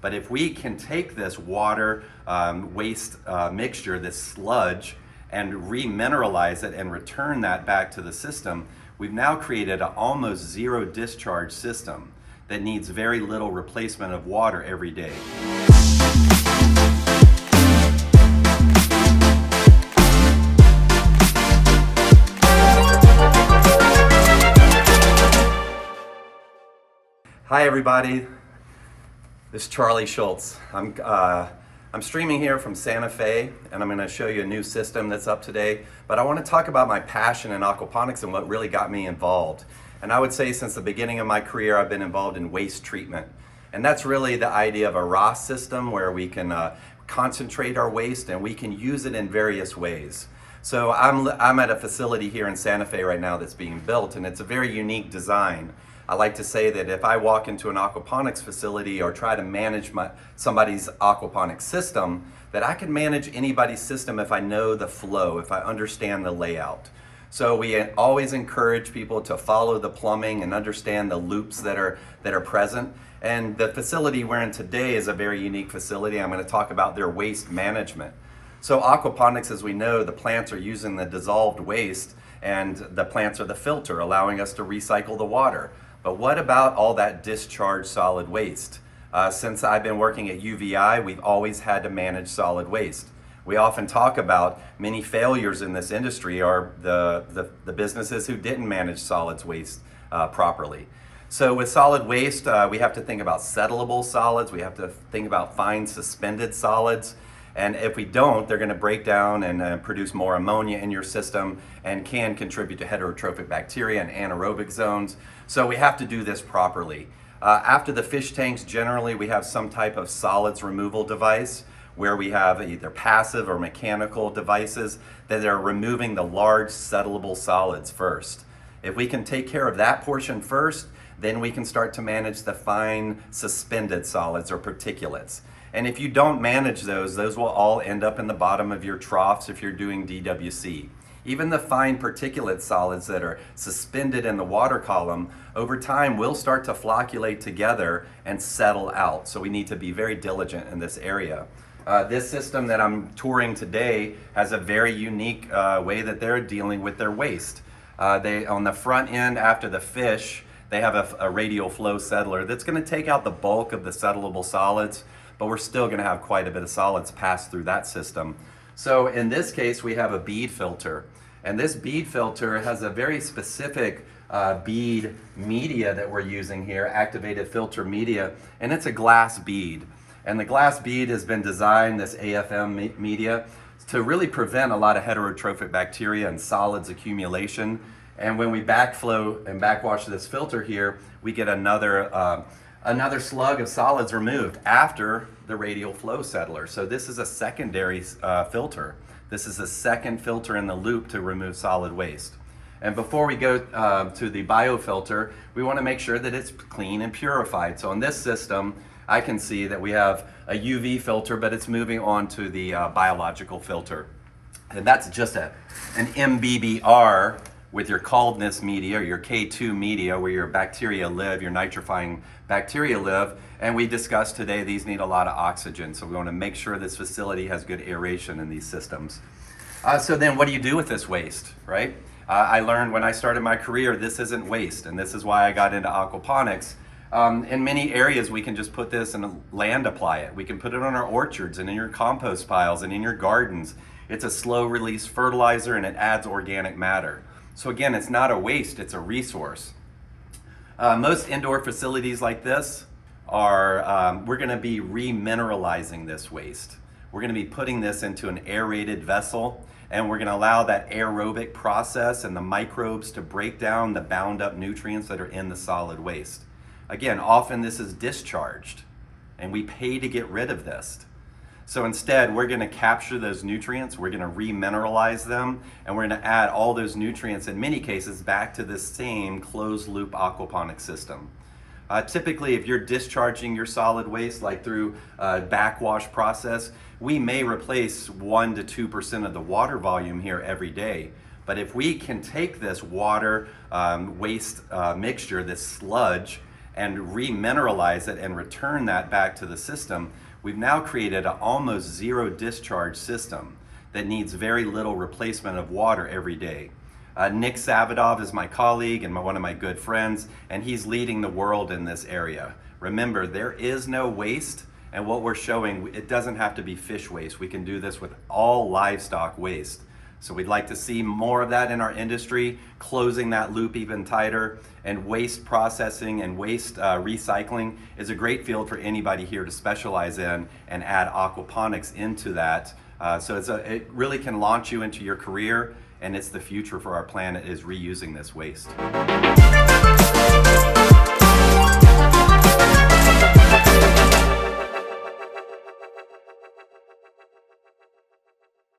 But if we can take this water um, waste uh, mixture, this sludge, and remineralize it and return that back to the system, we've now created an almost zero discharge system that needs very little replacement of water every day. Hi everybody, this is Charlie Shultz. I'm, uh, I'm streaming here from Santa Fe and I'm going to show you a new system that's up today. But I want to talk about my passion in aquaponics and what really got me involved. And I would say since the beginning of my career I've been involved in waste treatment. And that's really the idea of a RAS system where we can uh, concentrate our waste and we can use it in various ways. So I'm, I'm at a facility here in Santa Fe right now that's being built and it's a very unique design. I like to say that if I walk into an aquaponics facility or try to manage my, somebody's aquaponics system, that I can manage anybody's system if I know the flow, if I understand the layout. So we always encourage people to follow the plumbing and understand the loops that are, that are present. And the facility we're in today is a very unique facility. I'm going to talk about their waste management. So aquaponics, as we know, the plants are using the dissolved waste and the plants are the filter, allowing us to recycle the water. But what about all that discharged solid waste? Uh, since I've been working at UVI, we've always had to manage solid waste. We often talk about many failures in this industry are the, the, the businesses who didn't manage solids waste uh, properly. So with solid waste, uh, we have to think about settleable solids, we have to think about fine suspended solids, and if we don't, they're going to break down and uh, produce more ammonia in your system and can contribute to heterotrophic bacteria and anaerobic zones. So we have to do this properly. Uh, after the fish tanks, generally we have some type of solids removal device where we have either passive or mechanical devices that are removing the large settleable solids first. If we can take care of that portion first, then we can start to manage the fine suspended solids or particulates. And if you don't manage those, those will all end up in the bottom of your troughs if you're doing DWC. Even the fine particulate solids that are suspended in the water column, over time will start to flocculate together and settle out. So we need to be very diligent in this area. Uh, this system that I'm touring today has a very unique uh, way that they're dealing with their waste. Uh, they On the front end, after the fish, they have a, a radial flow settler that's going to take out the bulk of the settleable solids but we're still going to have quite a bit of solids pass through that system. So in this case, we have a bead filter. And this bead filter has a very specific uh, bead media that we're using here, activated filter media, and it's a glass bead. And the glass bead has been designed, this AFM me media, to really prevent a lot of heterotrophic bacteria and solids accumulation. And when we backflow and backwash this filter here, we get another uh, another slug of solids removed after the radial flow settler. So this is a secondary uh, filter. This is a second filter in the loop to remove solid waste. And before we go uh, to the biofilter, we want to make sure that it's clean and purified. So in this system, I can see that we have a UV filter, but it's moving on to the uh, biological filter. And that's just a, an MBBR with your Kaldnes media or your K2 media where your bacteria live, your nitrifying bacteria live. And we discussed today these need a lot of oxygen. So we want to make sure this facility has good aeration in these systems. Uh, so then what do you do with this waste, right? Uh, I learned when I started my career, this isn't waste. And this is why I got into aquaponics. Um, in many areas, we can just put this and land apply it. We can put it on our orchards and in your compost piles and in your gardens. It's a slow release fertilizer and it adds organic matter. So again, it's not a waste, it's a resource. Uh, most indoor facilities like this are, um, we're gonna be remineralizing this waste. We're gonna be putting this into an aerated vessel and we're gonna allow that aerobic process and the microbes to break down the bound up nutrients that are in the solid waste. Again, often this is discharged and we pay to get rid of this. So instead, we're going to capture those nutrients, we're going to remineralize them, and we're going to add all those nutrients, in many cases, back to the same closed loop aquaponic system. Uh, typically, if you're discharging your solid waste, like through a backwash process, we may replace 1 to 2% of the water volume here every day. But if we can take this water um, waste uh, mixture, this sludge, and remineralize it and return that back to the system, we've now created an almost zero discharge system that needs very little replacement of water every day. Uh, Nick Savidov is my colleague and my, one of my good friends, and he's leading the world in this area. Remember, there is no waste, and what we're showing, it doesn't have to be fish waste. We can do this with all livestock waste. So we'd like to see more of that in our industry, closing that loop even tighter. And waste processing and waste uh, recycling is a great field for anybody here to specialize in and add aquaponics into that. Uh, so it's a, it really can launch you into your career and it's the future for our planet is reusing this waste.